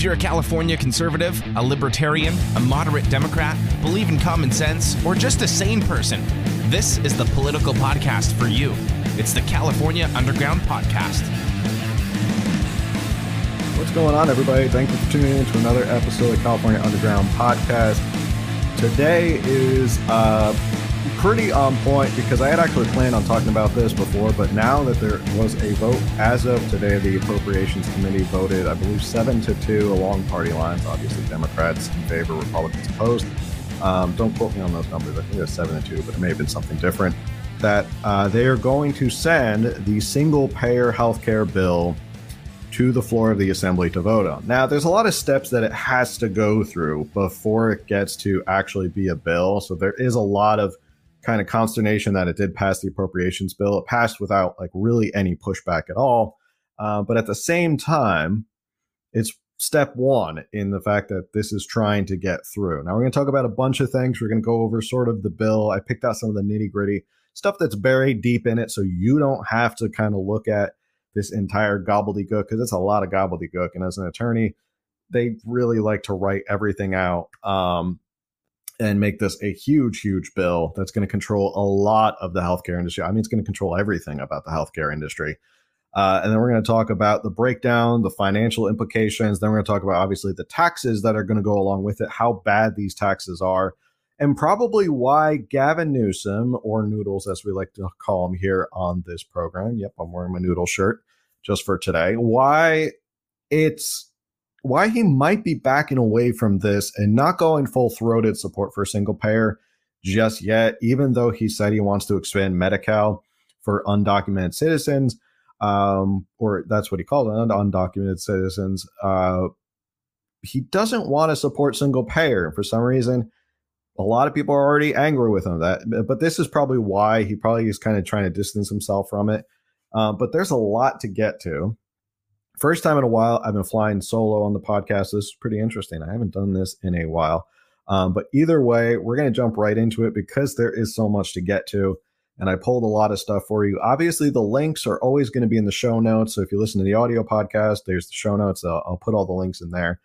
If you're a California conservative, a libertarian, a moderate Democrat, believe in common sense, or just a sane person, this is the political podcast for you. It's the California Underground Podcast. What's going on, everybody? Thank you for tuning in to another episode of California Underground Podcast. Today is uh, pretty on point because I had actually planned on talking about this before, but now that there was a vote as of today, the Appropriations Committee voted, I believe, seven to two along party lines. Obviously, Democrats in favor, Republicans opposed. Um, don't quote me on those numbers. I think it was seven to two, but it may have been something different. That uh, they are going to send the single payer healthcare bill to the floor of the assembly to vote on. Now, there's a lot of steps that it has to go through before it gets to actually be a bill. So there is a lot of kind of consternation that it did pass the appropriations bill. It passed without like really any pushback at all. Uh, but at the same time, it's step one in the fact that this is trying to get through. Now, we're going to talk about a bunch of things. We're going to go over sort of the bill. I picked out some of the nitty gritty stuff that's buried deep in it so you don't have to kind of look at this entire gobbledygook because it's a lot of gobbledygook. And as an attorney, they really like to write everything out. Um, and make this a huge, huge bill that's going to control a lot of the healthcare industry. I mean, it's going to control everything about the healthcare industry. Uh, and then we're going to talk about the breakdown, the financial implications. Then we're going to talk about obviously the taxes that are going to go along with it, how bad these taxes are, and probably why Gavin Newsom, or Noodles as we like to call him here on this program. Yep, I'm wearing my Noodle shirt just for today. Why it's why he might be backing away from this and not going full throated support for single payer just yet, even though he said he wants to expand Medi Cal for undocumented citizens, um, or that's what he called it, undocumented citizens. Uh, he doesn't want to support single payer. For some reason, a lot of people are already angry with him. That, but this is probably why he probably is kind of trying to distance himself from it. Uh, but there's a lot to get to. First time in a while, I've been flying solo on the podcast. This is pretty interesting. I haven't done this in a while. Um, but either way, we're going to jump right into it because there is so much to get to. And I pulled a lot of stuff for you. Obviously, the links are always going to be in the show notes. So if you listen to the audio podcast, there's the show notes. I'll, I'll put all the links in there.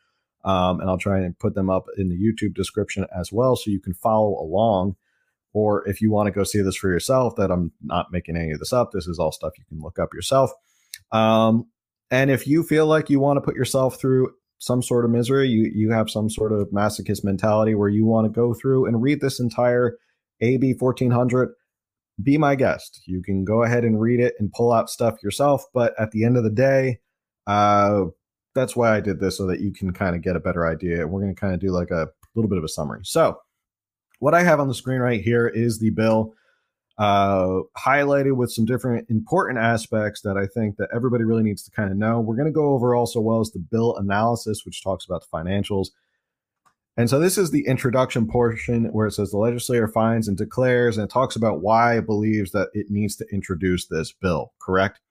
Um, and I'll try and put them up in the YouTube description as well so you can follow along. Or if you want to go see this for yourself, that I'm not making any of this up. This is all stuff you can look up yourself. Um, and if you feel like you want to put yourself through some sort of misery, you you have some sort of masochist mentality where you want to go through and read this entire AB 1400, be my guest. You can go ahead and read it and pull out stuff yourself, but at the end of the day, uh, that's why I did this so that you can kind of get a better idea. We're going to kind of do like a little bit of a summary. So, what I have on the screen right here is the bill uh, highlighted with some different important aspects that I think that everybody really needs to kind of know. We're going to go over also well as the bill analysis, which talks about the financials. And so this is the introduction portion where it says the legislature finds and declares, and it talks about why it believes that it needs to introduce this bill, correct?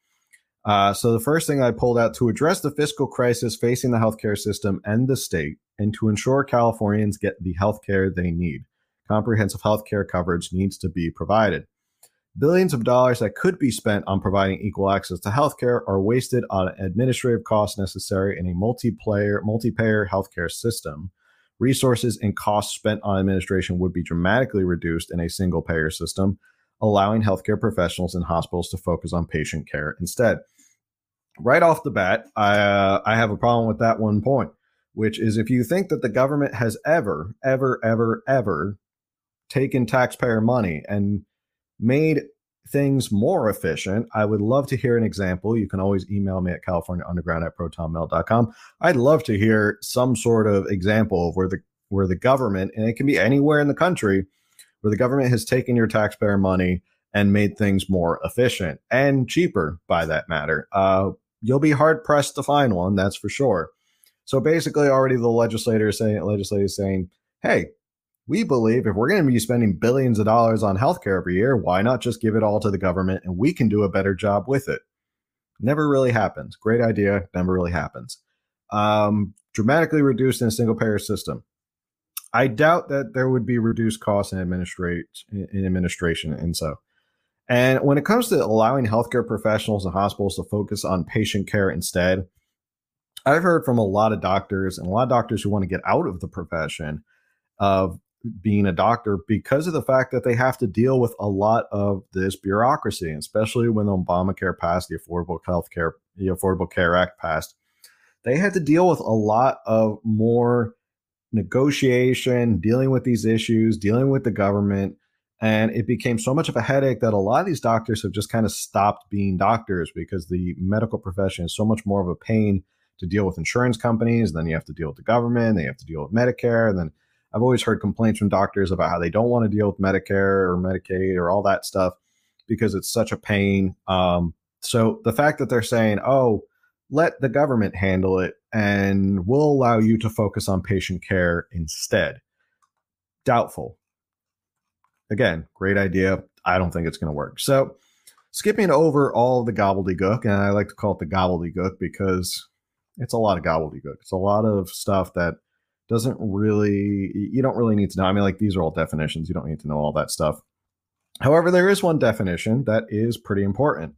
Uh, so the first thing I pulled out to address the fiscal crisis facing the healthcare system and the state, and to ensure Californians get the healthcare they need. Comprehensive healthcare coverage needs to be provided. Billions of dollars that could be spent on providing equal access to healthcare are wasted on administrative costs necessary in a multiplayer, multi-payer healthcare system. Resources and costs spent on administration would be dramatically reduced in a single payer system, allowing healthcare professionals and hospitals to focus on patient care instead. Right off the bat, I, uh, I have a problem with that one point, which is if you think that the government has ever, ever, ever, ever taken taxpayer money and made things more efficient, I would love to hear an example. You can always email me at californiaunderground at protonmail.com. I'd love to hear some sort of example of where the where the government, and it can be anywhere in the country, where the government has taken your taxpayer money and made things more efficient and cheaper by that matter. Uh, you'll be hard pressed to find one, that's for sure. So basically, already the legislator is saying, legislator is saying, hey, we believe if we're going to be spending billions of dollars on healthcare every year, why not just give it all to the government and we can do a better job with it? Never really happens. Great idea, never really happens. Um, dramatically reduced in a single payer system. I doubt that there would be reduced costs in administrate in administration and so. And when it comes to allowing healthcare professionals and hospitals to focus on patient care instead, I've heard from a lot of doctors and a lot of doctors who want to get out of the profession of being a doctor because of the fact that they have to deal with a lot of this bureaucracy, especially when Obamacare passed, the Affordable Health Care, the Affordable Care Act passed. They had to deal with a lot of more negotiation, dealing with these issues, dealing with the government. And it became so much of a headache that a lot of these doctors have just kind of stopped being doctors because the medical profession is so much more of a pain to deal with insurance companies. Then you have to deal with the government. Then you have to deal with Medicare. And then I've always heard complaints from doctors about how they don't want to deal with Medicare or Medicaid or all that stuff because it's such a pain. Um, so the fact that they're saying, oh, let the government handle it and we'll allow you to focus on patient care instead. Doubtful. Again, great idea. I don't think it's going to work. So, skipping over all the gobbledygook, and I like to call it the gobbledygook because it's a lot of gobbledygook. It's a lot of stuff that doesn't really, you don't really need to know. I mean, like these are all definitions. You don't need to know all that stuff. However, there is one definition that is pretty important.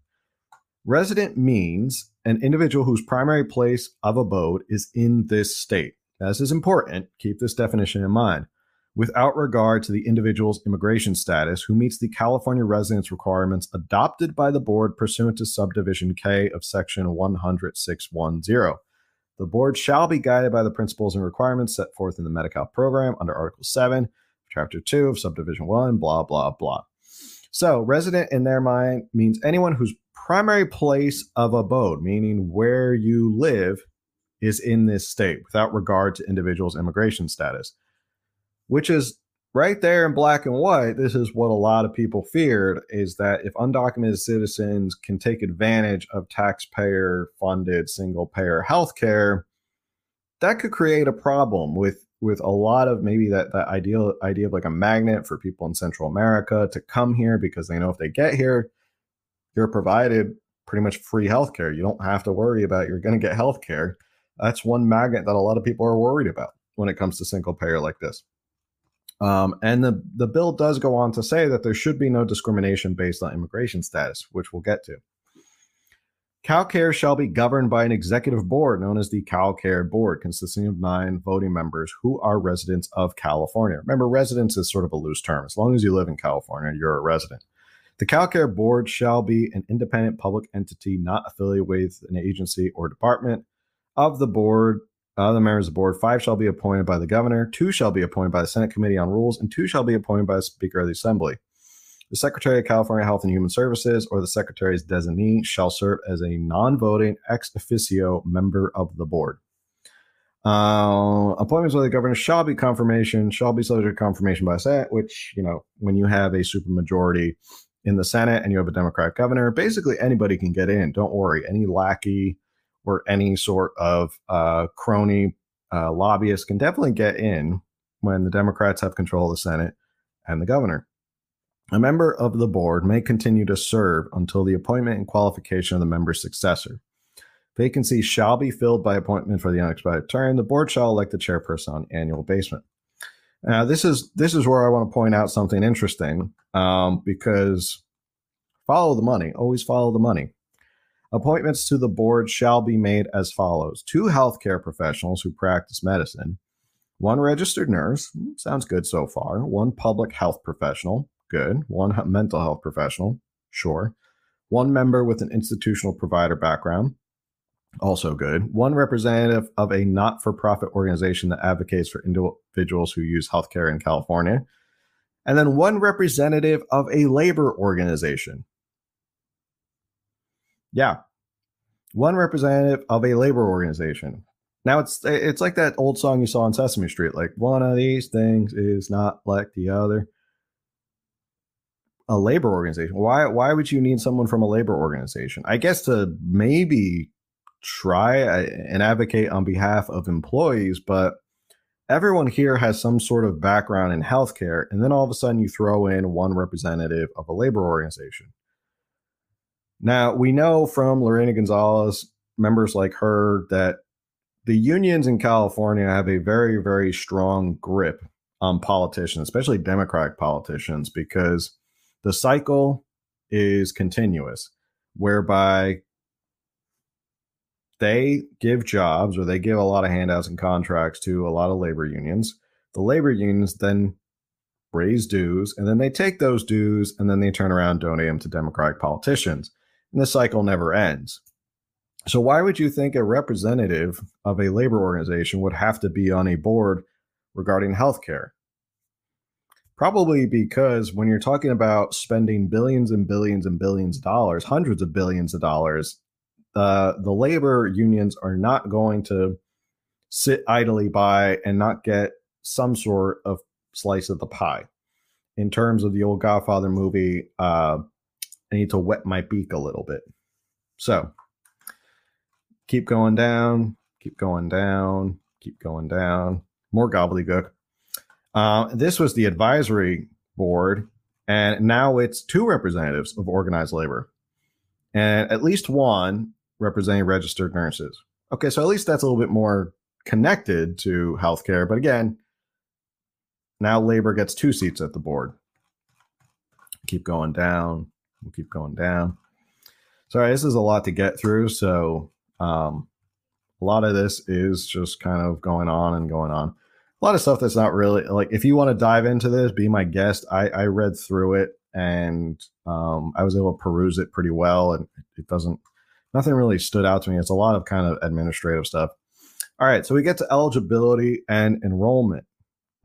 Resident means an individual whose primary place of abode is in this state. This is important. Keep this definition in mind. Without regard to the individual's immigration status, who meets the California residence requirements adopted by the board pursuant to subdivision K of section 100610. The board shall be guided by the principles and requirements set forth in the Medi-Cal program under Article 7, Chapter 2 of Subdivision 1, blah, blah, blah. So, resident in their mind means anyone whose primary place of abode, meaning where you live, is in this state without regard to individuals' immigration status, which is right there in black and white, this is what a lot of people feared is that if undocumented citizens can take advantage of taxpayer funded single payer healthcare, that could create a problem with with a lot of maybe that that ideal idea of like a magnet for people in Central America to come here because they know if they get here, you're provided pretty much free healthcare. You don't have to worry about you're going to get healthcare. That's one magnet that a lot of people are worried about when it comes to single payer like this. Um, and the, the bill does go on to say that there should be no discrimination based on immigration status, which we'll get to. CalCare shall be governed by an executive board known as the CalCare Board, consisting of nine voting members who are residents of California. Remember, residence is sort of a loose term. As long as you live in California, you're a resident. The CalCare Board shall be an independent public entity not affiliated with an agency or department. Of the board, of the members of the board, five shall be appointed by the governor, two shall be appointed by the Senate Committee on Rules, and two shall be appointed by the Speaker of the Assembly. The Secretary of California Health and Human Services or the Secretary's designee shall serve as a non voting ex officio member of the board. Uh, appointments by the governor shall be confirmation, shall be subject to confirmation by Senate, which, you know, when you have a supermajority in the Senate and you have a Democrat governor, basically anybody can get in. Don't worry. Any lackey, or any sort of uh, crony uh, lobbyist can definitely get in when the Democrats have control of the Senate and the governor. A member of the board may continue to serve until the appointment and qualification of the member's successor. Vacancies shall be filled by appointment for the unexpired term. The board shall elect the chairperson on annual basis. Now, this is this is where I want to point out something interesting um, because follow the money. Always follow the money. Appointments to the board shall be made as follows two healthcare professionals who practice medicine, one registered nurse, sounds good so far, one public health professional, good, one mental health professional, sure, one member with an institutional provider background, also good, one representative of a not for profit organization that advocates for individuals who use healthcare in California, and then one representative of a labor organization. Yeah. One representative of a labor organization. Now it's it's like that old song you saw on Sesame Street, like one of these things is not like the other. A labor organization. Why why would you need someone from a labor organization? I guess to maybe try uh, and advocate on behalf of employees, but everyone here has some sort of background in healthcare, and then all of a sudden you throw in one representative of a labor organization. Now, we know from Lorena Gonzalez, members like her, that the unions in California have a very, very strong grip on politicians, especially Democratic politicians, because the cycle is continuous, whereby they give jobs or they give a lot of handouts and contracts to a lot of labor unions. The labor unions then raise dues, and then they take those dues and then they turn around and donate them to Democratic politicians. And the cycle never ends. So, why would you think a representative of a labor organization would have to be on a board regarding healthcare? Probably because when you're talking about spending billions and billions and billions of dollars, hundreds of billions of dollars, uh, the labor unions are not going to sit idly by and not get some sort of slice of the pie. In terms of the old Godfather movie, uh, I need to wet my beak a little bit. So keep going down, keep going down, keep going down. More gobbledygook. Uh, this was the advisory board, and now it's two representatives of organized labor, and at least one representing registered nurses. Okay, so at least that's a little bit more connected to healthcare. But again, now labor gets two seats at the board. Keep going down. We'll keep going down. Sorry, this is a lot to get through. So um, a lot of this is just kind of going on and going on. A lot of stuff that's not really like if you want to dive into this, be my guest. I, I read through it and um, I was able to peruse it pretty well, and it doesn't nothing really stood out to me. It's a lot of kind of administrative stuff. All right, so we get to eligibility and enrollment.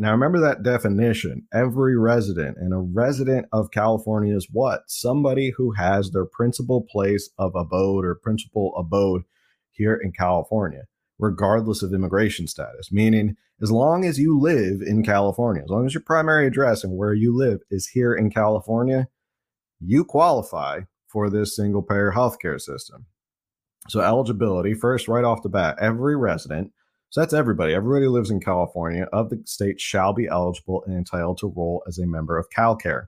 Now, remember that definition every resident, and a resident of California is what? Somebody who has their principal place of abode or principal abode here in California, regardless of immigration status. Meaning, as long as you live in California, as long as your primary address and where you live is here in California, you qualify for this single payer healthcare system. So, eligibility first, right off the bat, every resident, so that's everybody, everybody who lives in California of the state shall be eligible and entitled to roll as a member of CalCare.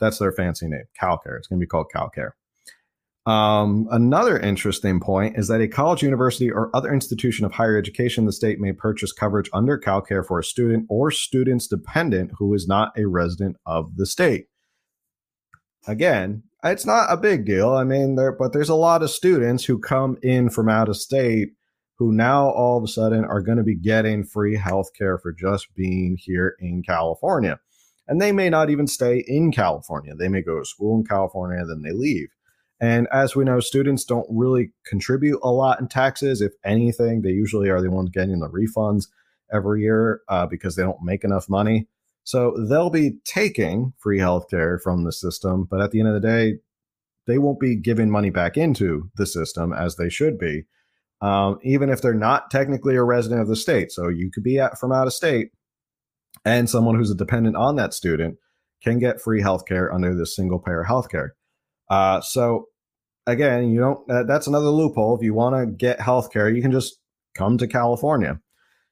That's their fancy name, CalCare. It's going to be called CalCare. Um, another interesting point is that a college, university, or other institution of higher education in the state may purchase coverage under CalCare for a student or student's dependent who is not a resident of the state. Again, it's not a big deal. I mean, there, but there's a lot of students who come in from out of state who now all of a sudden are going to be getting free health care for just being here in California. And they may not even stay in California. They may go to school in California, then they leave. And as we know, students don't really contribute a lot in taxes. If anything, they usually are the ones getting the refunds every year uh, because they don't make enough money. So they'll be taking free healthcare from the system, but at the end of the day, they won't be giving money back into the system as they should be, um, even if they're not technically a resident of the state. So you could be at, from out of state, and someone who's a dependent on that student can get free healthcare under this single payer healthcare. Uh, so again, you don't. Uh, that's another loophole. If you want to get healthcare, you can just come to California.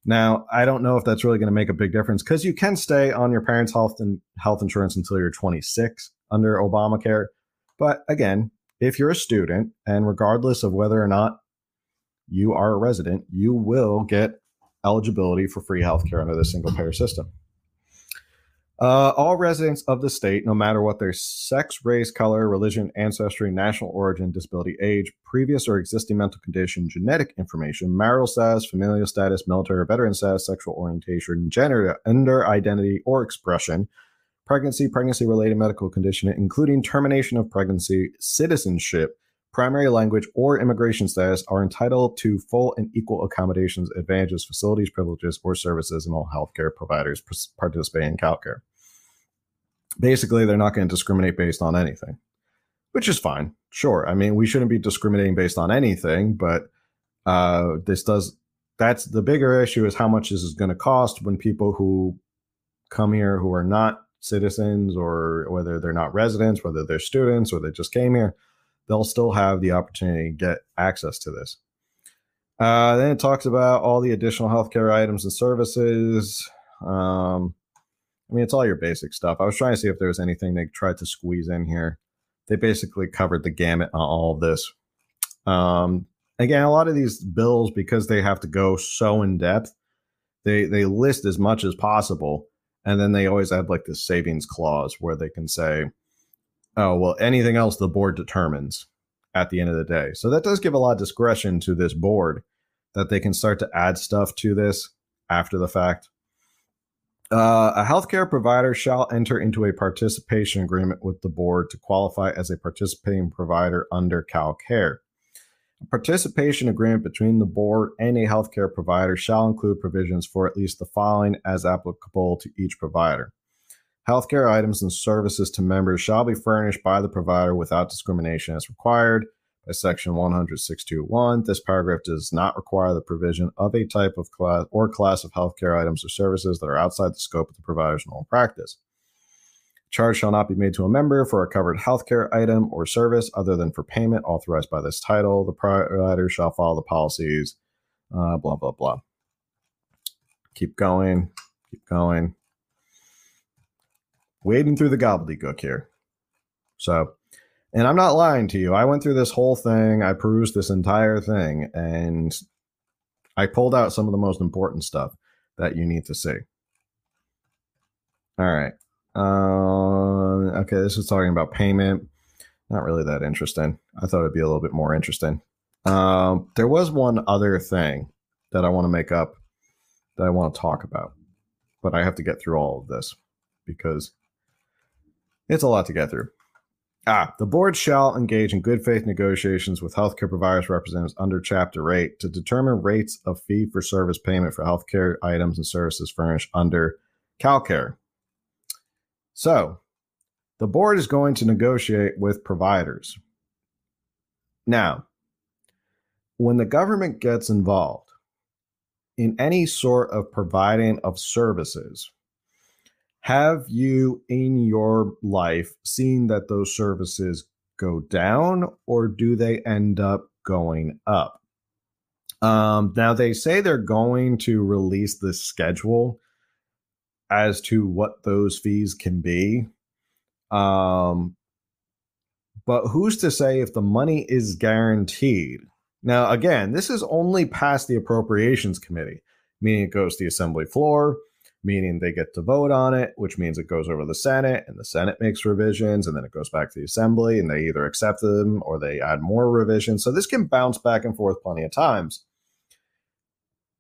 Now, I don't know if that's really going to make a big difference because you can stay on your parents' health and health insurance until you're 26 under Obamacare. But again, if you're a student and regardless of whether or not you are a resident, you will get eligibility for free healthcare under the single payer system. Uh, all residents of the state, no matter what their sex, race, color, religion, ancestry, national origin, disability, age, previous or existing mental condition, genetic information, marital status, familial status, military or veteran status, sexual orientation, gender, gender identity, or expression, pregnancy, pregnancy related medical condition, including termination of pregnancy, citizenship, primary language, or immigration status, are entitled to full and equal accommodations, advantages, facilities, privileges, or services in all healthcare providers participating in CalCare. Basically, they're not going to discriminate based on anything, which is fine. Sure. I mean, we shouldn't be discriminating based on anything, but uh, this does. That's the bigger issue is how much this is going to cost when people who come here who are not citizens or whether they're not residents, whether they're students or they just came here, they'll still have the opportunity to get access to this. Uh, then it talks about all the additional healthcare items and services. Um, I mean, it's all your basic stuff. I was trying to see if there was anything they tried to squeeze in here. They basically covered the gamut on all of this. Um, again, a lot of these bills, because they have to go so in depth, they they list as much as possible, and then they always add like this savings clause where they can say, "Oh, well, anything else the board determines." at the end of the day. So that does give a lot of discretion to this board that they can start to add stuff to this after the fact. Uh, a healthcare provider shall enter into a participation agreement with the board to qualify as a participating provider under CalCare. A participation agreement between the board and a healthcare provider shall include provisions for at least the following as applicable to each provider. Healthcare items and services to members shall be furnished by the provider without discrimination as required by Section 10621. This paragraph does not require the provision of a type of class or class of healthcare items or services that are outside the scope of the provider's normal practice. Charge shall not be made to a member for a covered healthcare item or service other than for payment authorized by this title. The provider shall follow the policies, uh, blah, blah, blah. Keep going, keep going. Wading through the gobbledygook here. So, and I'm not lying to you. I went through this whole thing, I perused this entire thing, and I pulled out some of the most important stuff that you need to see. All right. Uh, okay, this is talking about payment. Not really that interesting. I thought it'd be a little bit more interesting. Um, there was one other thing that I want to make up that I want to talk about, but I have to get through all of this because it's a lot to get through. Ah, the board shall engage in good faith negotiations with healthcare providers representatives under Chapter 8 to determine rates of fee for service payment for healthcare items and services furnished under CalCare. So, the board is going to negotiate with providers. Now, when the government gets involved in any sort of providing of services, have you in your life seen that those services go down or do they end up going up? Um, now, they say they're going to release the schedule as to what those fees can be. Um, but who's to say if the money is guaranteed? Now, again, this is only past the appropriations committee, meaning it goes to the assembly floor meaning they get to vote on it, which means it goes over the Senate and the Senate makes revisions and then it goes back to the Assembly and they either accept them or they add more revisions. So this can bounce back and forth plenty of times.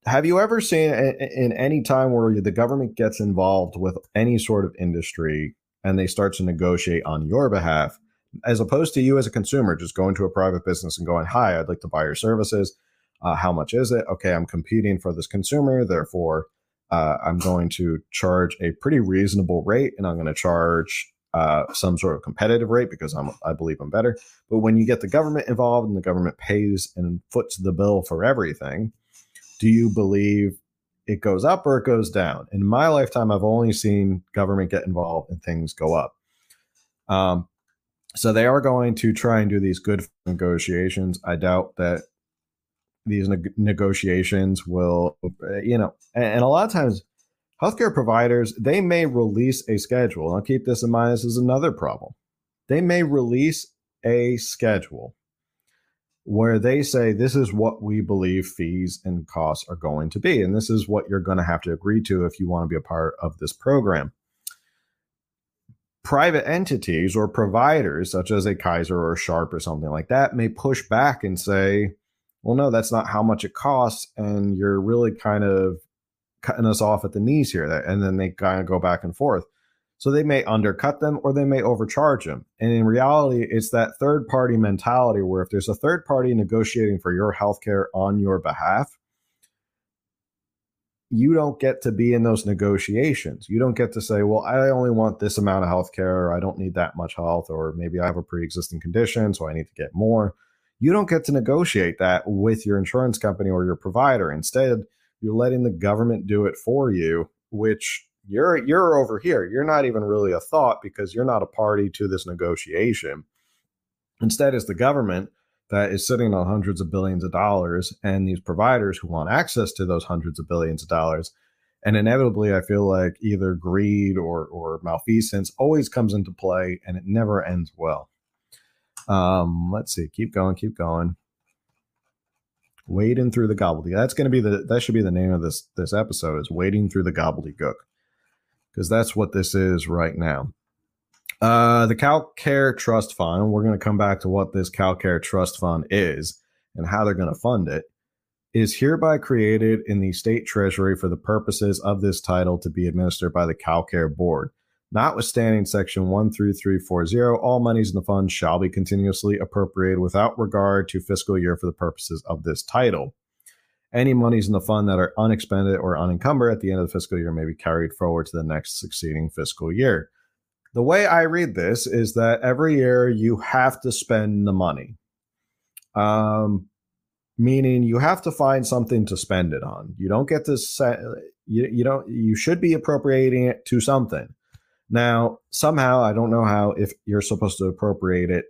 Have you ever seen in any time where the government gets involved with any sort of industry and they start to negotiate on your behalf, as opposed to you as a consumer just going to a private business and going, Hi, I'd like to buy your services. Uh, how much is it? Okay, I'm competing for this consumer. Therefore, uh, I'm going to charge a pretty reasonable rate and I'm going to charge uh, some sort of competitive rate because I'm, I believe I'm better. But when you get the government involved and the government pays and foots the bill for everything, do you believe it goes up or it goes down? In my lifetime, I've only seen government get involved and things go up. Um, so they are going to try and do these good negotiations. I doubt that these ne- negotiations will, uh, you know, and, and, a lot of times healthcare providers, they may release a schedule. I'll keep this in mind. This is another problem. They may release a schedule where they say this is what we believe fees and costs are going to be. And this is what you're going to have to agree to if you want to be a part of this program. Private entities or providers, such as a Kaiser or Sharp or something like that, may push back and say, well, no, that's not how much it costs. And you're really kind of cutting us off at the knees here. And then they kind of go back and forth. So they may undercut them or they may overcharge them. And in reality, it's that third party mentality where if there's a third party negotiating for your healthcare on your behalf, you don't get to be in those negotiations. You don't get to say, well, I only want this amount of healthcare. Or I don't need that much health, or maybe I have a pre existing condition, so I need to get more you don't get to negotiate that with your insurance company or your provider. Instead, you're letting the government do it for you, which you're you're over here. You're not even really a thought because you're not a party to this negotiation. Instead, it's the government that is sitting on hundreds of billions of dollars and these providers who want access to those hundreds of billions of dollars. And inevitably, I feel like either greed or, or malfeasance always comes into play and it never ends well. Um, let's see. Keep going. Keep going. Wading through the gobbledygook. That's going to be the. That should be the name of this this episode. Is wading through the gobbledygook, because that's what this is right now. Uh, the CalCare Trust Fund, we're going to come back to what this CalCare Trust Fund is and how they're going to fund it, is hereby created in the state treasury for the purposes of this title to be administered by the CalCare Board. Notwithstanding Section 13340, all monies in the fund shall be continuously appropriated without regard to fiscal year for the purposes of this title. Any monies in the fund that are unexpended or unencumbered at the end of the fiscal year may be carried forward to the next succeeding fiscal year. The way I read this is that every year you have to spend the money. Um, meaning you have to find something to spend it on. You don't get to you, you don't you should be appropriating it to something. Now, somehow I don't know how if you're supposed to appropriate it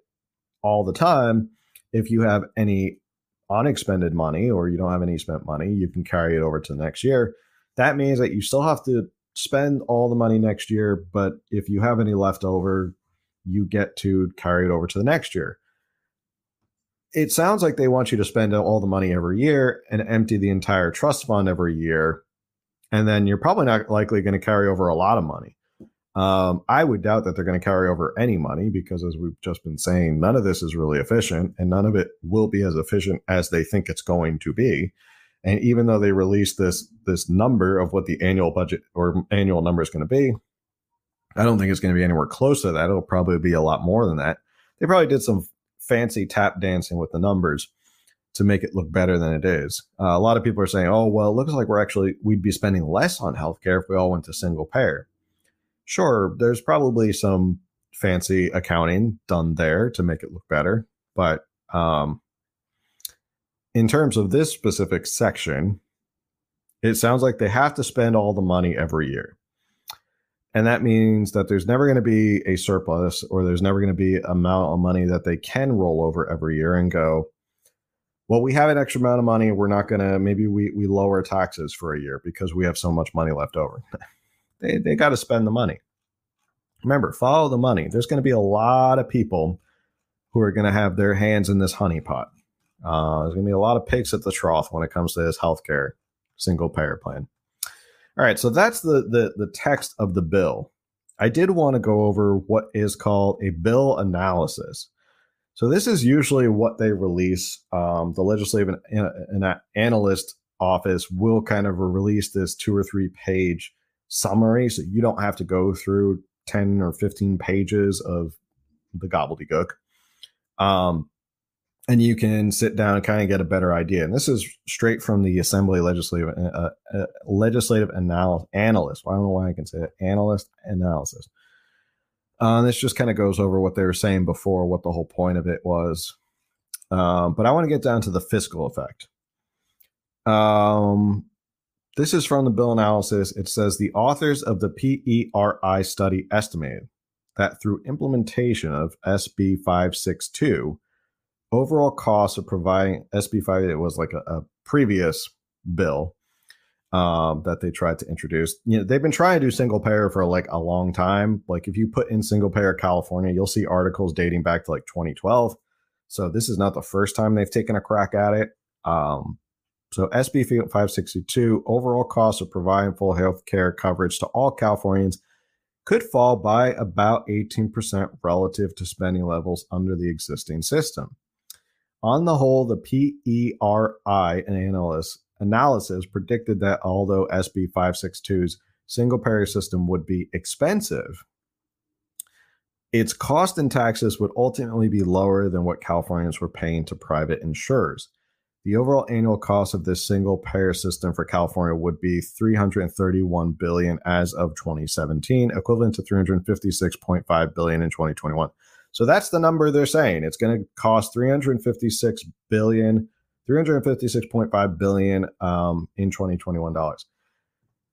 all the time. If you have any unexpended money or you don't have any spent money, you can carry it over to the next year. That means that you still have to spend all the money next year, but if you have any left over, you get to carry it over to the next year. It sounds like they want you to spend all the money every year and empty the entire trust fund every year. And then you're probably not likely going to carry over a lot of money. Um, I would doubt that they're going to carry over any money because, as we've just been saying, none of this is really efficient and none of it will be as efficient as they think it's going to be. And even though they released this this number of what the annual budget or annual number is going to be, I don't think it's going to be anywhere close to that. It'll probably be a lot more than that. They probably did some fancy tap dancing with the numbers to make it look better than it is. Uh, a lot of people are saying, "Oh, well, it looks like we're actually we'd be spending less on healthcare if we all went to single payer." Sure, there's probably some fancy accounting done there to make it look better. But um, in terms of this specific section, it sounds like they have to spend all the money every year. And that means that there's never going to be a surplus or there's never going to be amount of money that they can roll over every year and go, well, we have an extra amount of money. We're not going to, maybe we, we lower taxes for a year because we have so much money left over. they, they got to spend the money. Remember, follow the money. There's going to be a lot of people who are going to have their hands in this honeypot. Uh, there's going to be a lot of pigs at the trough when it comes to this healthcare single payer plan. All right, so that's the, the the text of the bill. I did want to go over what is called a bill analysis. So this is usually what they release. Um, the legislative and, and analyst office will kind of release this two or three page summary so you don't have to go through 10 or 15 pages of the gobbledygook. Um, and you can sit down and kind of get a better idea and this is straight from the assembly legislative uh, uh, legislative anal- analyst well, i don't know why i can say it analyst analysis. Uh, this just kind of goes over what they were saying before what the whole point of it was. Um, but i want to get down to the fiscal effect. Um, this is from the bill analysis. It says the authors of the PERI study estimated that through implementation of SB 562, overall costs of providing SB 5, it was like a, a previous bill um, that they tried to introduce. You know, they've been trying to do single payer for like a long time. Like if you put in single payer California, you'll see articles dating back to like 2012. So this is not the first time they've taken a crack at it. Um, so SB 562 overall cost of providing full health care coverage to all Californians could fall by about 18% relative to spending levels under the existing system. On the whole, the PERI analysis, analysis predicted that although SB 562's single payer system would be expensive, its cost and taxes would ultimately be lower than what Californians were paying to private insurers. The overall annual cost of this single payer system for California would be 331 billion as of 2017, equivalent to 356.5 billion in 2021. So that's the number they're saying. It's going to cost 356 billion, 356.5 billion um, in 2021 dollars.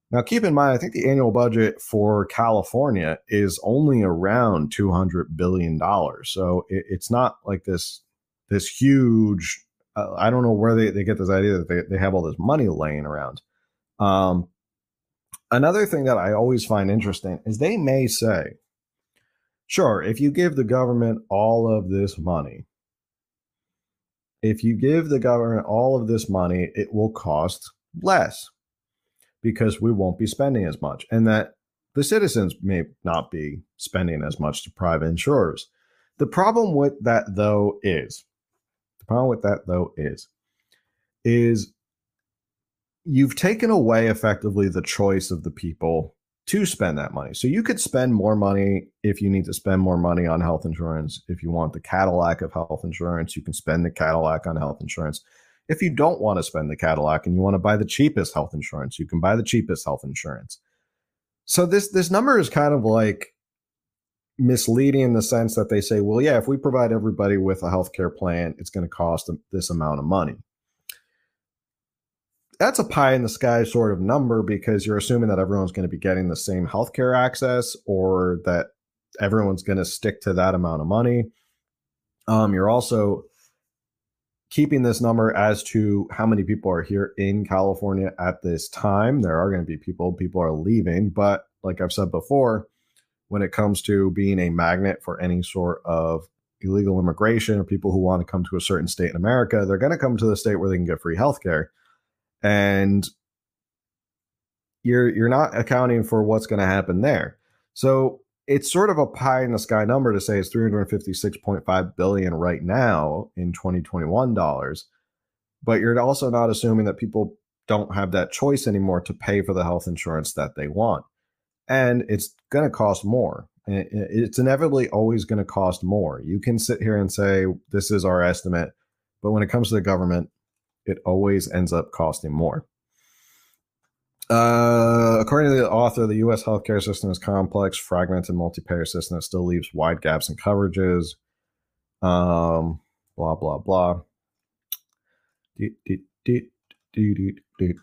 Now, keep in mind, I think the annual budget for California is only around 200 billion dollars. So it, it's not like this this huge uh, I don't know where they, they get this idea that they, they have all this money laying around. Um, another thing that I always find interesting is they may say, sure, if you give the government all of this money, if you give the government all of this money, it will cost less because we won't be spending as much. And that the citizens may not be spending as much to private insurers. The problem with that though is the problem with that though is is you've taken away effectively the choice of the people to spend that money. So you could spend more money if you need to spend more money on health insurance. If you want the Cadillac of health insurance, you can spend the Cadillac on health insurance. If you don't want to spend the Cadillac and you want to buy the cheapest health insurance, you can buy the cheapest health insurance. So this this number is kind of like misleading in the sense that they say, well, yeah, if we provide everybody with a healthcare plan, it's going to cost this amount of money that's a pie in the sky sort of number because you're assuming that everyone's going to be getting the same healthcare access or that everyone's going to stick to that amount of money. Um, you're also keeping this number as to how many people are here in California at this time. There are going to be people, people are leaving, but like I've said before, when it comes to being a magnet for any sort of illegal immigration or people who want to come to a certain state in America, they're going to come to the state where they can get free healthcare and you're you're not accounting for what's going to happen there. So it's sort of a pie in the sky number to say it's 356.5 billion right now in 2021 dollars, but you're also not assuming that people don't have that choice anymore to pay for the health insurance that they want. And it's going to cost more. It's inevitably always going to cost more. You can sit here and say this is our estimate, but when it comes to the government, it always ends up costing more. Uh, according to the author, the U.S. healthcare system is complex, fragmented, multi-payer system that still leaves wide gaps in coverages. Um, blah blah blah.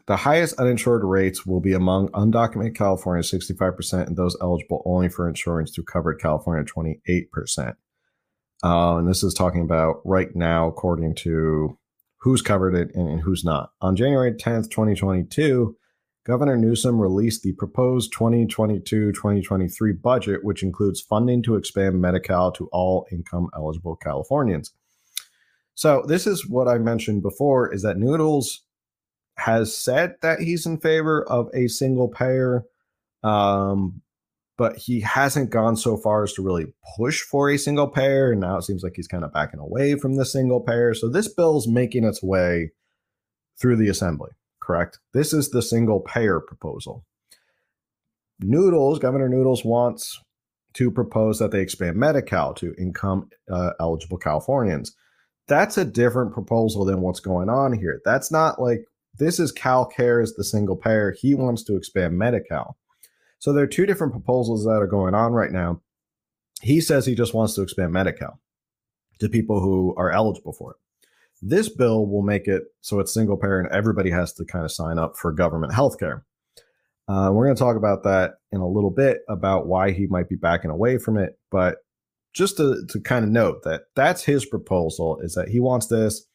The highest uninsured rates will be among undocumented California, 65%, and those eligible only for insurance through covered California, 28%. Uh, and this is talking about right now, according to who's covered it and, and who's not. On January 10th, 2022, Governor Newsom released the proposed 2022 2023 budget, which includes funding to expand Medi Cal to all income eligible Californians. So, this is what I mentioned before is that Noodles has said that he's in favor of a single payer, um, but he hasn't gone so far as to really push for a single payer. And now it seems like he's kind of backing away from the single payer. So this bill's making its way through the assembly, correct? This is the single payer proposal. Noodles, Governor Noodles wants to propose that they expand Medi Cal to income uh, eligible Californians. That's a different proposal than what's going on here. That's not like this is Cal Cares, the single payer. He wants to expand Medi Cal. So there are two different proposals that are going on right now. He says he just wants to expand Medi-Cal to people who are eligible for it. This bill will make it so it's single payer and everybody has to kind of sign up for government health care. Uh, we're going to talk about that in a little bit about why he might be backing away from it. But just to, to kind of note that that's his proposal is that he wants this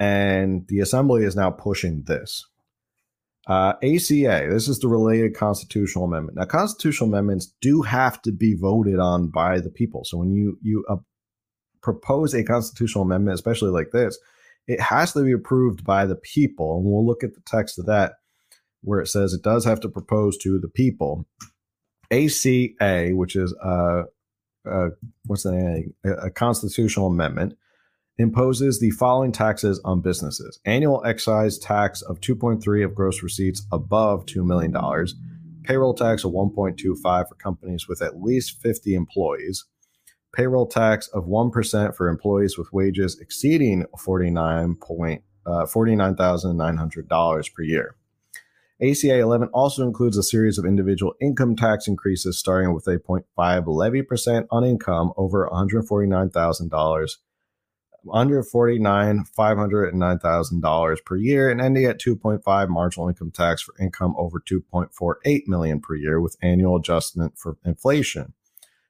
and the assembly is now pushing this. Uh, ACA, this is the related constitutional amendment. Now, constitutional amendments do have to be voted on by the people. So when you you uh, propose a constitutional amendment, especially like this, it has to be approved by the people. And we'll look at the text of that where it says it does have to propose to the people. ACA, which is uh, uh what's the name? A, a constitutional amendment imposes the following taxes on businesses. Annual excise tax of 2.3 of gross receipts above $2 million, payroll tax of 1.25 for companies with at least 50 employees, payroll tax of 1% for employees with wages exceeding 49 uh, $49,900 per year. ACA 11 also includes a series of individual income tax increases starting with a 0.5 levy percent on income over $149,000 under 49 $509,000 per year and ending at 2.5 marginal income tax for income over 2.48 million per year with annual adjustment for inflation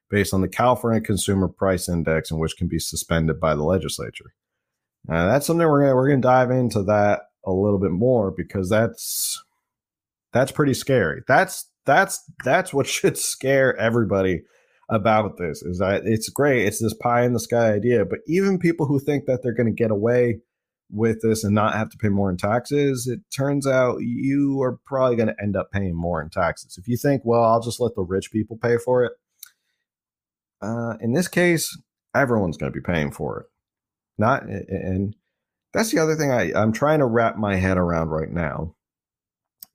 based on the California Consumer Price Index and which can be suspended by the legislature. Now, that's something we're gonna, we're going to dive into that a little bit more because that's that's pretty scary. That's that's that's what should scare everybody about this is that it's great. It's this pie in the sky idea. But even people who think that they're going to get away with this and not have to pay more in taxes, it turns out you are probably going to end up paying more in taxes. If you think, well, I'll just let the rich people pay for it, uh, in this case, everyone's going to be paying for it. Not, and that's the other thing I, I'm trying to wrap my head around right now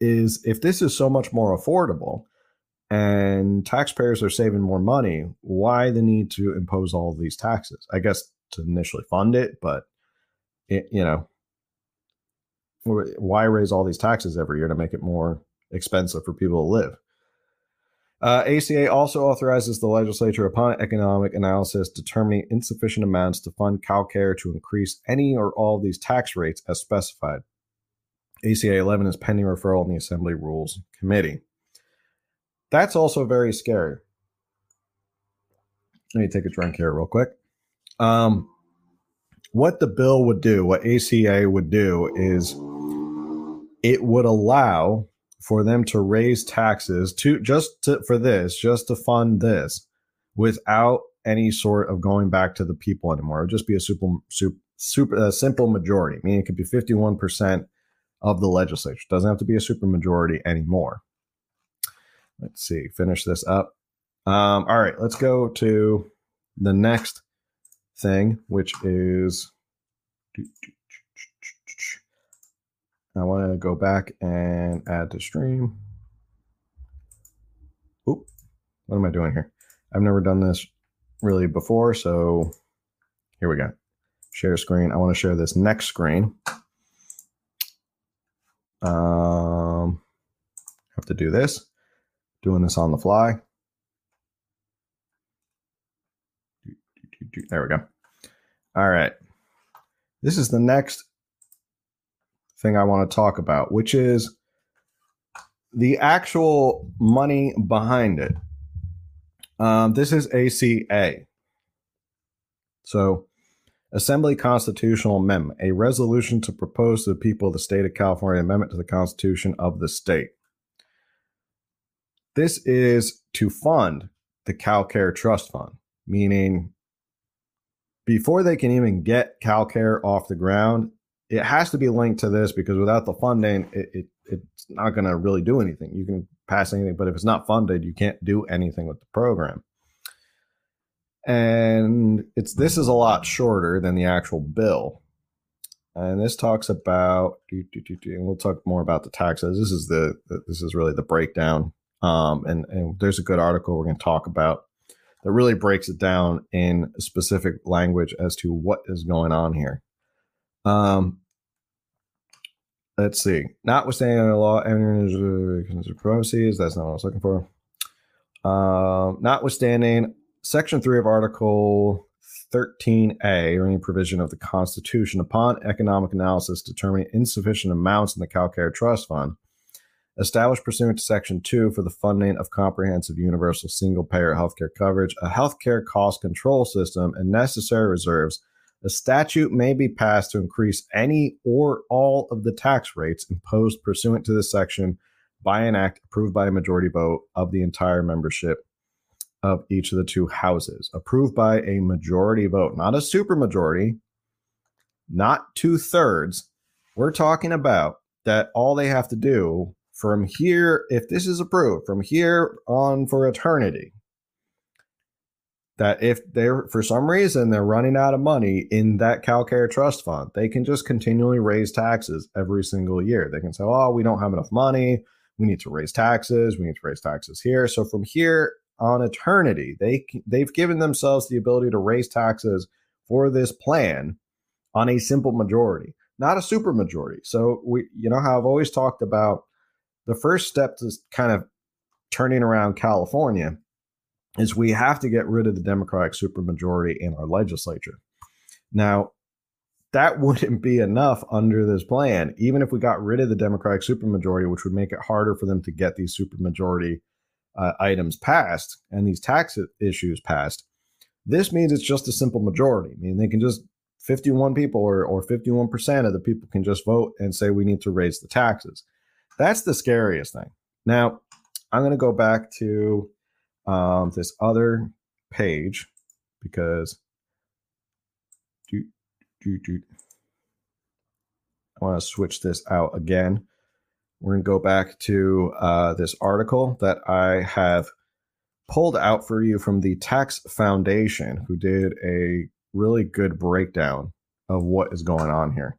is if this is so much more affordable and taxpayers are saving more money, why the need to impose all these taxes? I guess to initially fund it, but it, you know, why raise all these taxes every year to make it more expensive for people to live? Uh, ACA also authorizes the legislature upon economic analysis determining insufficient amounts to fund CalCare to increase any or all of these tax rates as specified. ACA 11 is pending referral in the Assembly Rules Committee. That's also very scary. Let me take a drink here real quick. Um, what the bill would do, what ACA would do, is it would allow for them to raise taxes to just to, for this, just to fund this, without any sort of going back to the people anymore. It would just be a super, super, super a simple majority, meaning it could be fifty-one percent of the legislature. It doesn't have to be a super majority anymore. Let's see, finish this up. Um, all right, let's go to the next thing, which is I want to go back and add to stream. Oop, what am I doing here? I've never done this really before, so here we go. Share screen. I want to share this next screen. Um, have to do this. Doing this on the fly. There we go. All right. This is the next thing I want to talk about, which is the actual money behind it. Um, this is ACA. So, Assembly Constitutional Amendment, a resolution to propose to the people of the state of California amendment to the Constitution of the state. This is to fund the CalCare Trust Fund, meaning before they can even get CalCare off the ground, it has to be linked to this because without the funding, it, it it's not going to really do anything. You can pass anything, but if it's not funded, you can't do anything with the program. And it's this is a lot shorter than the actual bill. And this talks about, and we'll talk more about the taxes. This is the this is really the breakdown. Um, and and there's a good article we're going to talk about that really breaks it down in specific language as to what is going on here. Um, let's see. Notwithstanding the law, supremacies, that's not what I was looking for. Uh, notwithstanding Section 3 of Article 13A, or any provision of the Constitution, upon economic analysis determining insufficient amounts in the CalCare Trust Fund, established pursuant to Section 2 for the funding of comprehensive universal single payer healthcare coverage, a healthcare cost control system, and necessary reserves a statute may be passed to increase any or all of the tax rates imposed pursuant to this section by an act approved by a majority vote of the entire membership of each of the two houses. Approved by a majority vote, not a supermajority, not two thirds. We're talking about that all they have to do from here, if this is approved, from here on for eternity, that if they're for some reason they're running out of money in that CalCare trust fund, they can just continually raise taxes every single year. They can say, "Oh, we don't have enough money. We need to raise taxes. We need to raise taxes here." So from here on eternity, they they've given themselves the ability to raise taxes for this plan on a simple majority, not a super majority. So we, you know, how I've always talked about the first step to kind of turning around California is we have to get rid of the Democratic supermajority in our legislature. Now, that wouldn't be enough under this plan, even if we got rid of the Democratic supermajority, which would make it harder for them to get these supermajority uh, items passed and these tax issues passed. This means it's just a simple majority. I mean, they can just 51 people or, or 51% of the people can just vote and say we need to raise the taxes. That's the scariest thing. Now, I'm going to go back to um, this other page because do, do, do, I want to switch this out again. We're going to go back to uh, this article that I have pulled out for you from the Tax Foundation, who did a really good breakdown of what is going on here.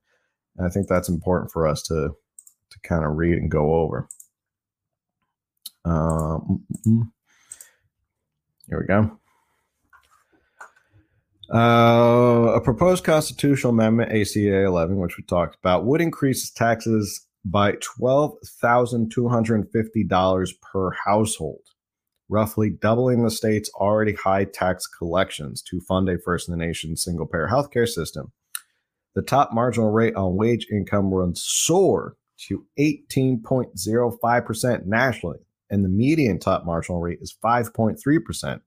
And I think that's important for us to to kind of read and go over. Um, here we go. Uh, a proposed constitutional amendment, ACA 11, which we talked about, would increase taxes by $12,250 per household, roughly doubling the state's already high tax collections to fund a first in the nation single payer healthcare system. The top marginal rate on wage income runs soar to 18.05% nationally, and the median top marginal rate is 5.3%.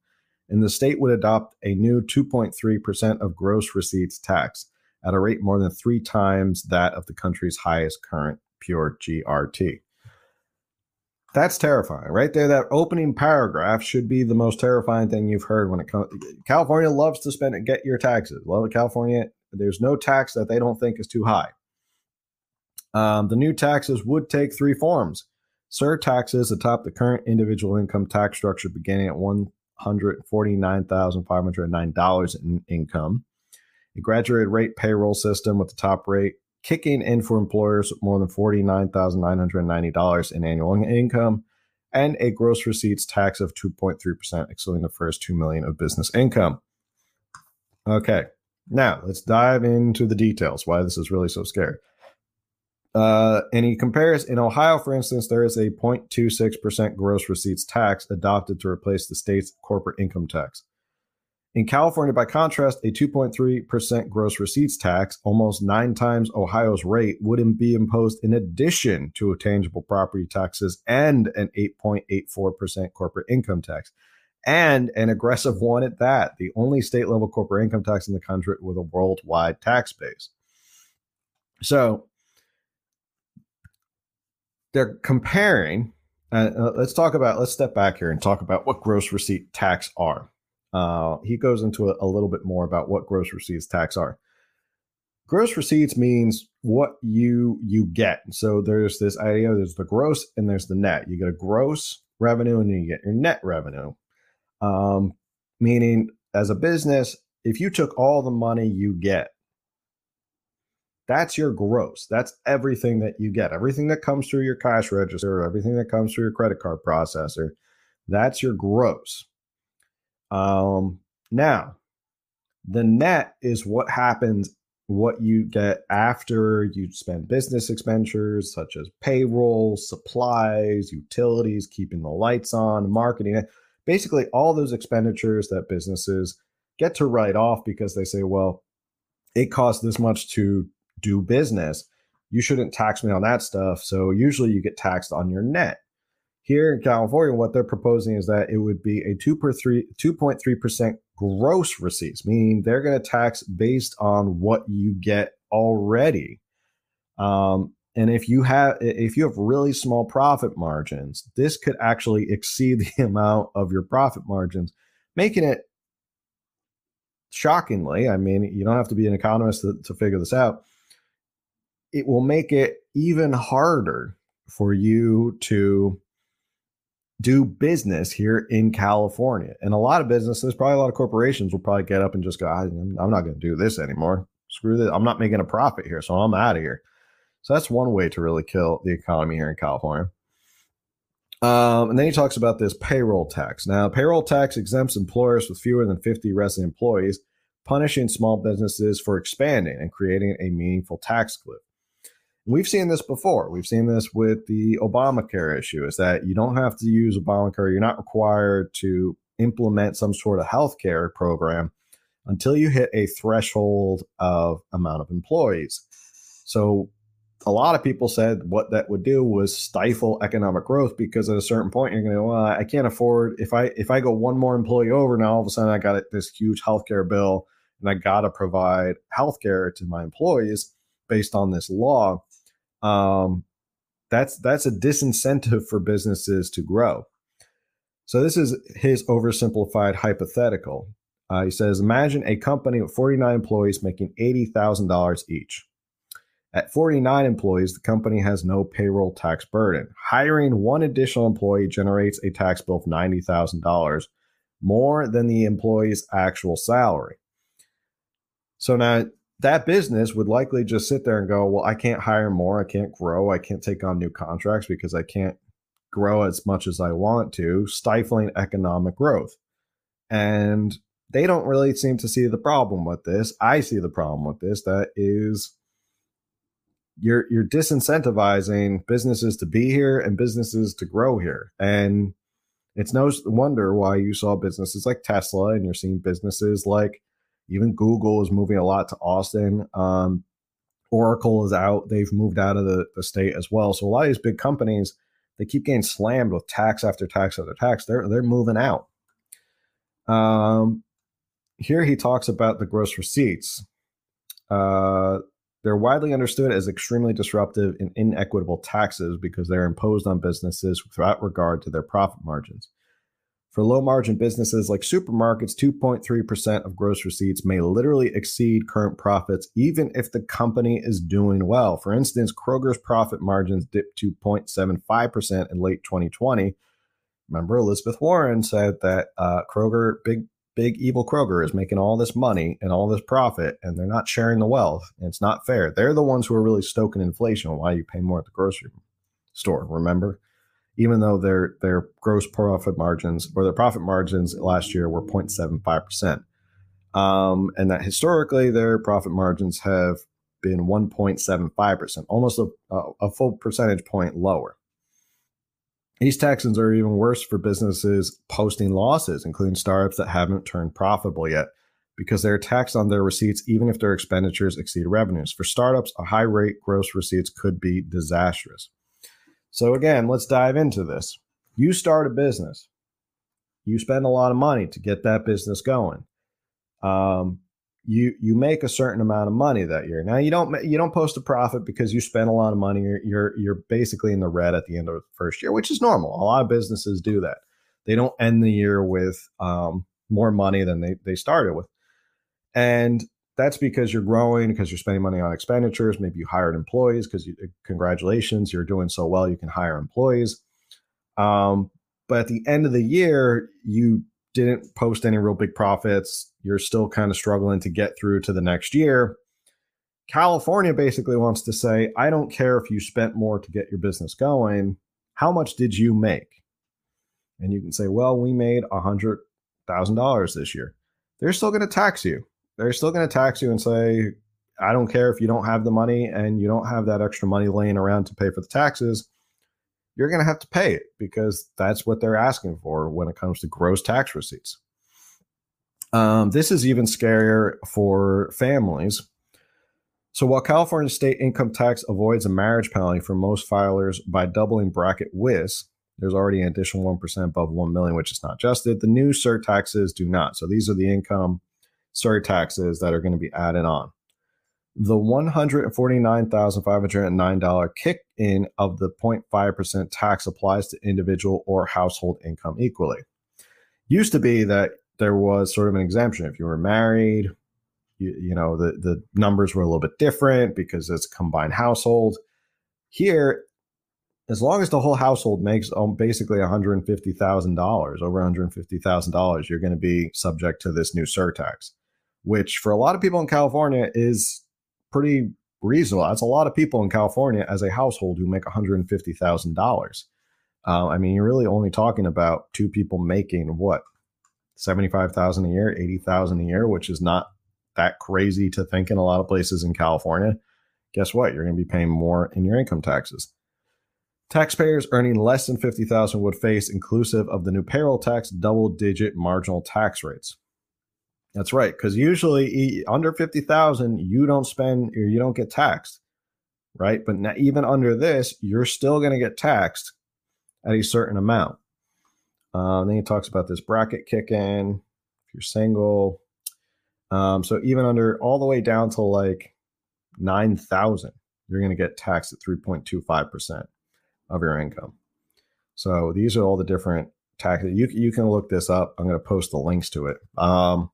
And the state would adopt a new 2.3% of gross receipts tax at a rate more than three times that of the country's highest current pure GRT. That's terrifying, right there. That opening paragraph should be the most terrifying thing you've heard when it comes. California loves to spend it, get your taxes. Love California. There's no tax that they don't think is too high. Um, the new taxes would take three forms. Surtaxes atop the current individual income tax structure beginning at $149,509 in income. A graduated rate payroll system with the top rate kicking in for employers with more than $49,990 in annual income and a gross receipts tax of 2.3%, excluding the first 2 million of business income. Okay, now let's dive into the details why this is really so scary. Uh, and he compares in Ohio, for instance, there is a 0.26% gross receipts tax adopted to replace the state's corporate income tax. In California, by contrast, a 2.3% gross receipts tax, almost nine times Ohio's rate, wouldn't be imposed in addition to tangible property taxes and an 8.84% corporate income tax, and an aggressive one at that, the only state level corporate income tax in the country with a worldwide tax base. So they're comparing. Uh, uh, let's talk about, let's step back here and talk about what gross receipt tax are. Uh, he goes into a, a little bit more about what gross receipts tax are. Gross receipts means what you you get. So there's this idea. There's the gross and there's the net. You get a gross revenue and you get your net revenue. Um, meaning, as a business, if you took all the money you get, that's your gross. That's everything that you get. Everything that comes through your cash register, everything that comes through your credit card processor, that's your gross. Um, now, the net is what happens, what you get after you spend business expenditures such as payroll, supplies, utilities, keeping the lights on, marketing. Basically, all those expenditures that businesses get to write off because they say, well, it costs this much to do business. You shouldn't tax me on that stuff. So usually you get taxed on your net. Here in California, what they're proposing is that it would be a 2 per 3, 2.3% gross receipts, meaning they're going to tax based on what you get already. Um, and if you have if you have really small profit margins, this could actually exceed the amount of your profit margins, making it shockingly, I mean, you don't have to be an economist to, to figure this out. It will make it even harder for you to do business here in California. And a lot of businesses, probably a lot of corporations will probably get up and just go, I'm not going to do this anymore. Screw this. I'm not making a profit here. So I'm out of here. So that's one way to really kill the economy here in California. Um, and then he talks about this payroll tax. Now, payroll tax exempts employers with fewer than 50 resident employees, punishing small businesses for expanding and creating a meaningful tax cliff. We've seen this before. We've seen this with the Obamacare issue is that you don't have to use Obamacare. You're not required to implement some sort of healthcare program until you hit a threshold of amount of employees. So a lot of people said what that would do was stifle economic growth because at a certain point you're going to go, well, I can't afford if I if I go one more employee over now all of a sudden I got this huge healthcare bill and I got to provide healthcare to my employees based on this law um, that's that's a disincentive for businesses to grow. So this is his oversimplified hypothetical. Uh, he says, imagine a company with 49 employees making $80,000 each. At 49 employees, the company has no payroll tax burden. Hiring one additional employee generates a tax bill of $90,000, more than the employee's actual salary. So now that business would likely just sit there and go, Well, I can't hire more. I can't grow. I can't take on new contracts because I can't grow as much as I want to, stifling economic growth. And they don't really seem to see the problem with this. I see the problem with this. That is you're you're disincentivizing businesses to be here and businesses to grow here. And it's no wonder why you saw businesses like Tesla and you're seeing businesses like even Google is moving a lot to Austin. Um, Oracle is out. They've moved out of the, the state as well. So a lot of these big companies, they keep getting slammed with tax after tax after tax. They're they're moving out. Um, here he talks about the gross receipts. Uh, they're widely understood as extremely disruptive and inequitable taxes because they're imposed on businesses without regard to their profit margins. For low margin businesses like supermarkets, 2.3% of gross receipts may literally exceed current profits, even if the company is doing well. For instance, Kroger's profit margins dipped to 0.75% in late 2020. Remember, Elizabeth Warren said that uh, Kroger, big big evil Kroger is making all this money and all this profit and they're not sharing the wealth. And it's not fair. They're the ones who are really stoking inflation. Why you pay more at the grocery store, remember? Even though their their gross profit margins or their profit margins last year were 0.75%. Um, and that historically their profit margins have been 1.75%, almost a, a full percentage point lower. These Texans are even worse for businesses posting losses, including startups that haven't turned profitable yet, because they're taxed on their receipts even if their expenditures exceed revenues. For startups, a high rate gross receipts could be disastrous. So, again, let's dive into this. You start a business, you spend a lot of money to get that business going. Um, you you make a certain amount of money that year. Now you don't you don't post a profit because you spend a lot of money. You're you're, you're basically in the red at the end of the first year, which is normal. A lot of businesses do that. They don't end the year with um, more money than they they started with, and that's because you're growing because you're spending money on expenditures. Maybe you hired employees because you, congratulations, you're doing so well you can hire employees. Um, but at the end of the year, you didn't post any real big profits. You're still kind of struggling to get through to the next year. California basically wants to say, I don't care if you spent more to get your business going. How much did you make? And you can say, well, we made a $100,000 this year. They're still going to tax you. They're still going to tax you and say, I don't care if you don't have the money and you don't have that extra money laying around to pay for the taxes you're going to have to pay it because that's what they're asking for when it comes to gross tax receipts. Um, this is even scarier for families. So while California state income tax avoids a marriage penalty for most filers by doubling bracket widths, there's already an additional 1% above 1 million, which is not adjusted. The new surtaxes do not. So these are the income surtaxes that are going to be added on the $149,509 kick in of the 0.5% tax applies to individual or household income equally. Used to be that there was sort of an exemption. If you were married, you, you know, the, the numbers were a little bit different because it's a combined household. Here, as long as the whole household makes um, basically $150,000, over $150,000, you're going to be subject to this new surtax, which for a lot of people in California is pretty reasonable. That's a lot of people in California as a household who make $150,000. Uh, I mean, you're really only talking about two people making what 75,000 a year, 80,000 a year, which is not that crazy to think in a lot of places in California. Guess what? You're going to be paying more in your income taxes. Taxpayers earning less than 50,000 would face inclusive of the new payroll tax double digit marginal tax rates. That's right, because usually under fifty thousand, you don't spend or you don't get taxed, right? But now, even under this, you're still going to get taxed at a certain amount. Uh, then he talks about this bracket kick in if you're single. Um, so even under all the way down to like nine thousand, you're going to get taxed at three point two five percent of your income. So these are all the different taxes. You you can look this up. I'm going to post the links to it. Um,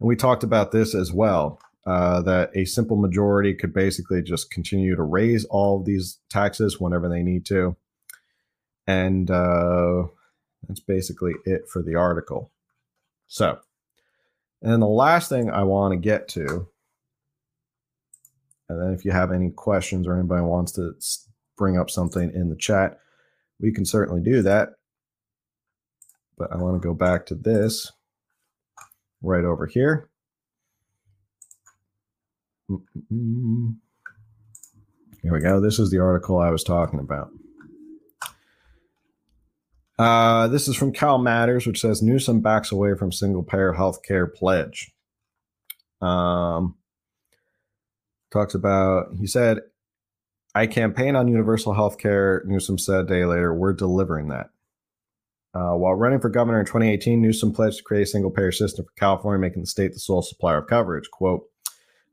and we talked about this as well. uh, that a simple majority could basically just continue to raise all these taxes whenever they need to. And uh, that's basically it for the article. So, and the last thing I want to get to, and then if you have any questions or anybody wants to bring up something in the chat, we can certainly do that. But I want to go back to this right over here. Here we go. This is the article I was talking about. Uh, this is from Cal Matters, which says Newsom backs away from single payer health care pledge. Um, talks about, he said, I campaign on universal health care. Newsom said a day later, we're delivering that. Uh, while running for governor in 2018, Newsom pledged to create a single payer system for California, making the state the sole supplier of coverage. Quote,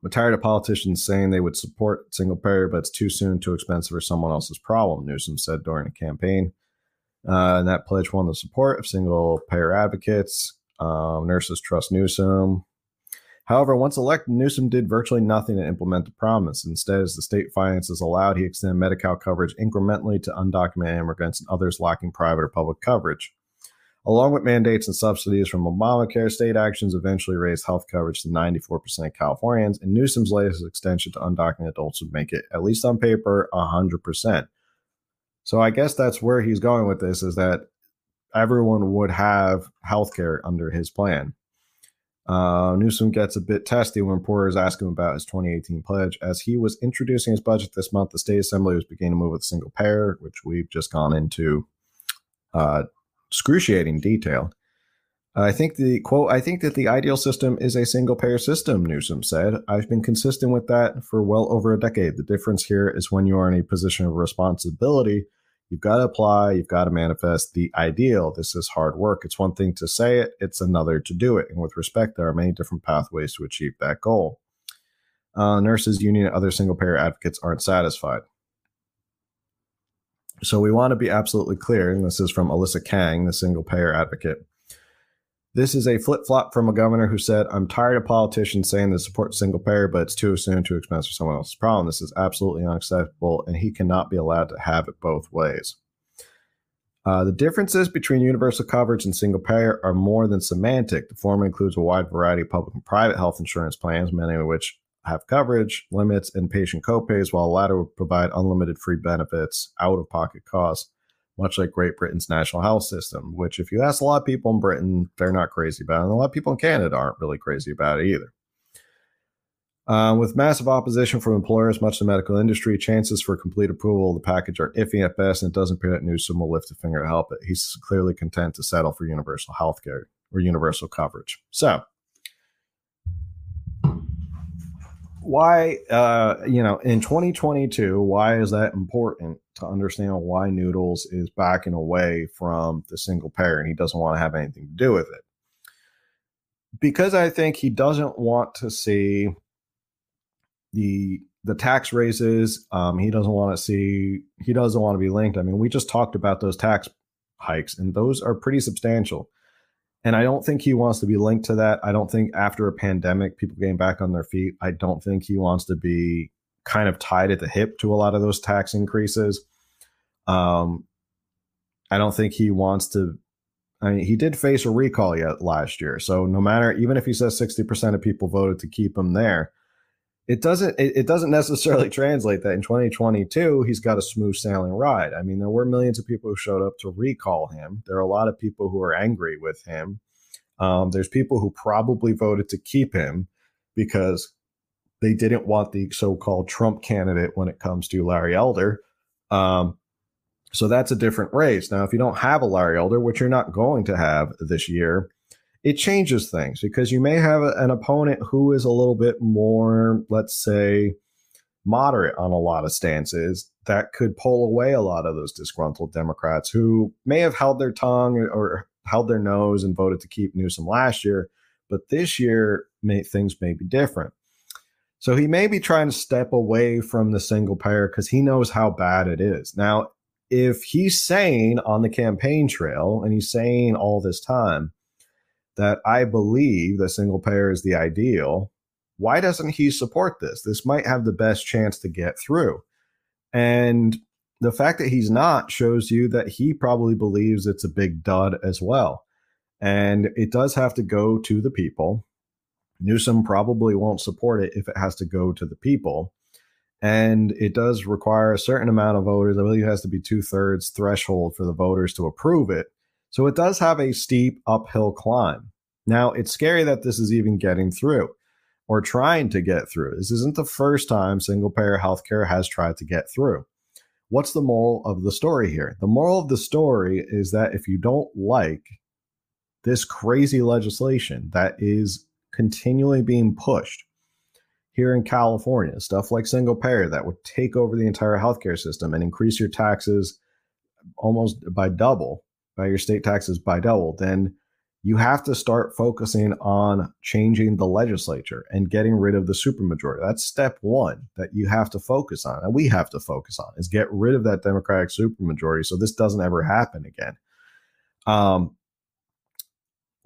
I'm tired of politicians saying they would support single payer, but it's too soon, too expensive, or someone else's problem, Newsom said during a campaign. Uh, and that pledge won the support of single payer advocates. Um, nurses trust Newsom. However, once elected, Newsom did virtually nothing to implement the promise. Instead, as the state finances allowed, he extended Medi-Cal coverage incrementally to undocumented immigrants and others lacking private or public coverage. Along with mandates and subsidies from Obamacare, state actions eventually raised health coverage to 94% of Californians, and Newsom's latest extension to undocumented adults would make it, at least on paper, 100%. So I guess that's where he's going with this is that everyone would have health care under his plan. Uh, Newsom gets a bit testy when reporters ask him about his 2018 pledge. As he was introducing his budget this month, the state assembly was beginning to move with a single payer, which we've just gone into uh, excruciating detail. I think the quote, I think that the ideal system is a single payer system, Newsom said. I've been consistent with that for well over a decade. The difference here is when you are in a position of responsibility, You've got to apply, you've got to manifest the ideal. This is hard work. It's one thing to say it, it's another to do it. And with respect, there are many different pathways to achieve that goal. Uh, nurses union and other single payer advocates aren't satisfied. So we want to be absolutely clear, and this is from Alyssa Kang, the single payer advocate. This is a flip flop from a governor who said, I'm tired of politicians saying they support single payer, but it's too soon, too expensive for someone else's problem. This is absolutely unacceptable, and he cannot be allowed to have it both ways. Uh, the differences between universal coverage and single payer are more than semantic. The former includes a wide variety of public and private health insurance plans, many of which have coverage, limits, and patient copays, while the latter would provide unlimited free benefits, out of pocket costs much like Great Britain's national health system, which, if you ask a lot of people in Britain, they're not crazy about it. And a lot of people in Canada aren't really crazy about it either. Uh, with massive opposition from employers, much of the medical industry, chances for complete approval of the package are iffy at best, and it doesn't appear that Newsom will lift a finger to help it. He's clearly content to settle for universal health care or universal coverage. So, why, uh, you know, in 2022, why is that important to understand why Noodles is backing away from the single payer and he doesn't want to have anything to do with it? Because I think he doesn't want to see the the tax raises. Um, he doesn't want to see. He doesn't want to be linked. I mean, we just talked about those tax hikes, and those are pretty substantial. And I don't think he wants to be linked to that. I don't think after a pandemic, people getting back on their feet, I don't think he wants to be kind of tied at the hip to a lot of those tax increases. Um, I don't think he wants to. I mean, he did face a recall yet last year. So no matter, even if he says 60% of people voted to keep him there, it doesn't it, it, doesn't necessarily translate that in 2022 he's got a smooth sailing ride i mean there were millions of people who showed up to recall him there are a lot of people who are angry with him um, there's people who probably voted to keep him because they didn't want the so-called trump candidate when it comes to larry elder. Um, so that's a different race. Now if you don't have a larry elder which you're not going to have this year it changes things because you may have an opponent who is a little bit more, let's say, moderate on a lot of stances that could pull away a lot of those disgruntled Democrats who may have held their tongue or held their nose and voted to keep Newsom last year, but this year may, things may be different. So he may be trying to step away from the single payer because he knows how bad it is. Now, if he's saying on the campaign trail and he's saying all this time, that I believe that single payer is the ideal, why doesn't he support this? This might have the best chance to get through. And the fact that he's not shows you that he probably believes it's a big dud as well. And it does have to go to the people. Newsom probably won't support it if it has to go to the people. And it does require a certain amount of voters. I believe it has to be two thirds threshold for the voters to approve it. So it does have a steep uphill climb. Now, it's scary that this is even getting through or trying to get through. This isn't the first time single payer healthcare has tried to get through. What's the moral of the story here? The moral of the story is that if you don't like this crazy legislation that is continually being pushed here in California, stuff like single payer that would take over the entire healthcare system and increase your taxes almost by double, by your state taxes by double, then you have to start focusing on changing the legislature and getting rid of the supermajority. That's step one that you have to focus on, and we have to focus on is get rid of that Democratic supermajority so this doesn't ever happen again. Um,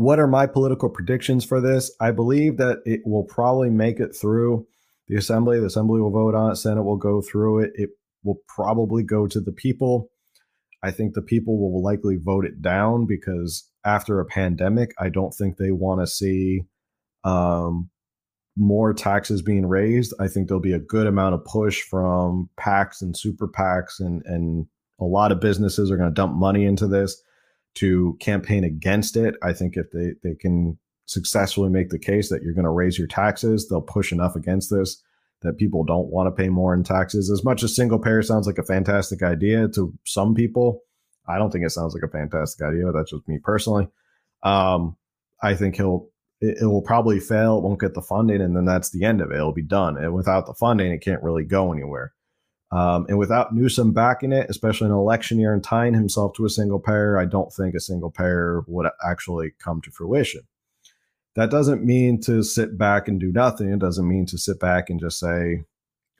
what are my political predictions for this? I believe that it will probably make it through the assembly. The assembly will vote on it. Senate will go through it. It will probably go to the people. I think the people will likely vote it down because after a pandemic, I don't think they want to see um, more taxes being raised. I think there'll be a good amount of push from PACs and super PACs, and and a lot of businesses are going to dump money into this to campaign against it. I think if they they can successfully make the case that you're going to raise your taxes, they'll push enough against this that people don't want to pay more in taxes. As much as single payer sounds like a fantastic idea to some people, I don't think it sounds like a fantastic idea. But that's just me personally. Um, I think he'll it, it, will probably fail. It won't get the funding, and then that's the end of it. It'll be done. And without the funding, it can't really go anywhere. Um, and without Newsom backing it, especially in an election year and tying himself to a single payer, I don't think a single payer would actually come to fruition. That doesn't mean to sit back and do nothing. It doesn't mean to sit back and just say,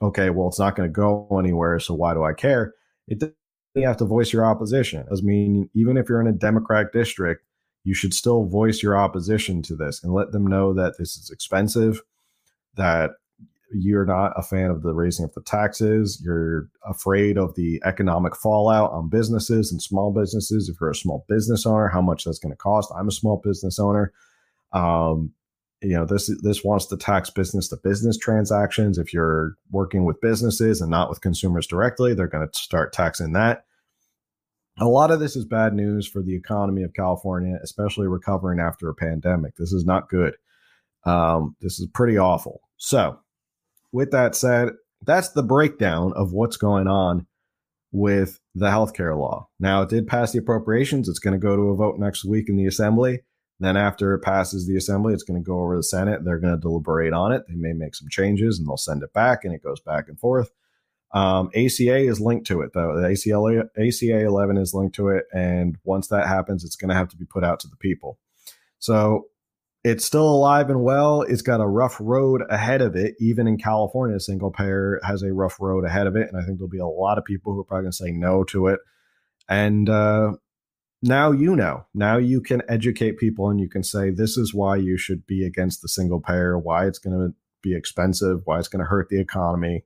okay, well, it's not going to go anywhere. So why do I care? It you have to voice your opposition. It does mean even if you're in a Democratic district, you should still voice your opposition to this and let them know that this is expensive, that you're not a fan of the raising of the taxes, you're afraid of the economic fallout on businesses and small businesses. If you're a small business owner, how much that's going to cost. I'm a small business owner. Um, you know this this wants to tax business to business transactions if you're working with businesses and not with consumers directly they're going to start taxing that a lot of this is bad news for the economy of california especially recovering after a pandemic this is not good um, this is pretty awful so with that said that's the breakdown of what's going on with the healthcare law now it did pass the appropriations it's going to go to a vote next week in the assembly then after it passes the assembly, it's going to go over to the Senate. They're going to deliberate on it. They may make some changes and they'll send it back, and it goes back and forth. Um, ACA is linked to it though. The ACLA, ACA 11 is linked to it, and once that happens, it's going to have to be put out to the people. So it's still alive and well. It's got a rough road ahead of it. Even in California, single payer has a rough road ahead of it, and I think there'll be a lot of people who are probably going to say no to it. And uh, now you know. Now you can educate people and you can say, this is why you should be against the single payer, why it's going to be expensive, why it's going to hurt the economy.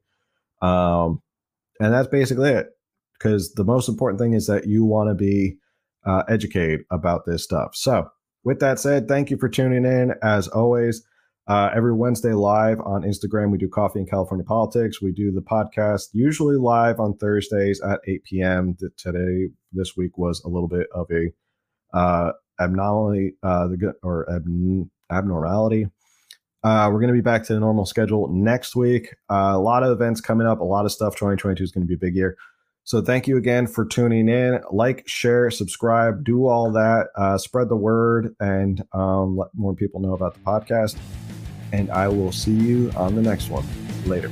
Um, and that's basically it. Because the most important thing is that you want to be uh, educated about this stuff. So, with that said, thank you for tuning in. As always, uh, every Wednesday live on Instagram. We do Coffee and California Politics. We do the podcast usually live on Thursdays at 8 p.m. Today, this week was a little bit of a uh, abnormality uh, or ab- abnormality. Uh, we're going to be back to the normal schedule next week. Uh, a lot of events coming up, a lot of stuff. 2022 is going to be a big year. So thank you again for tuning in. Like, share, subscribe, do all that. Uh, spread the word and um, let more people know about the podcast and I will see you on the next one. Later.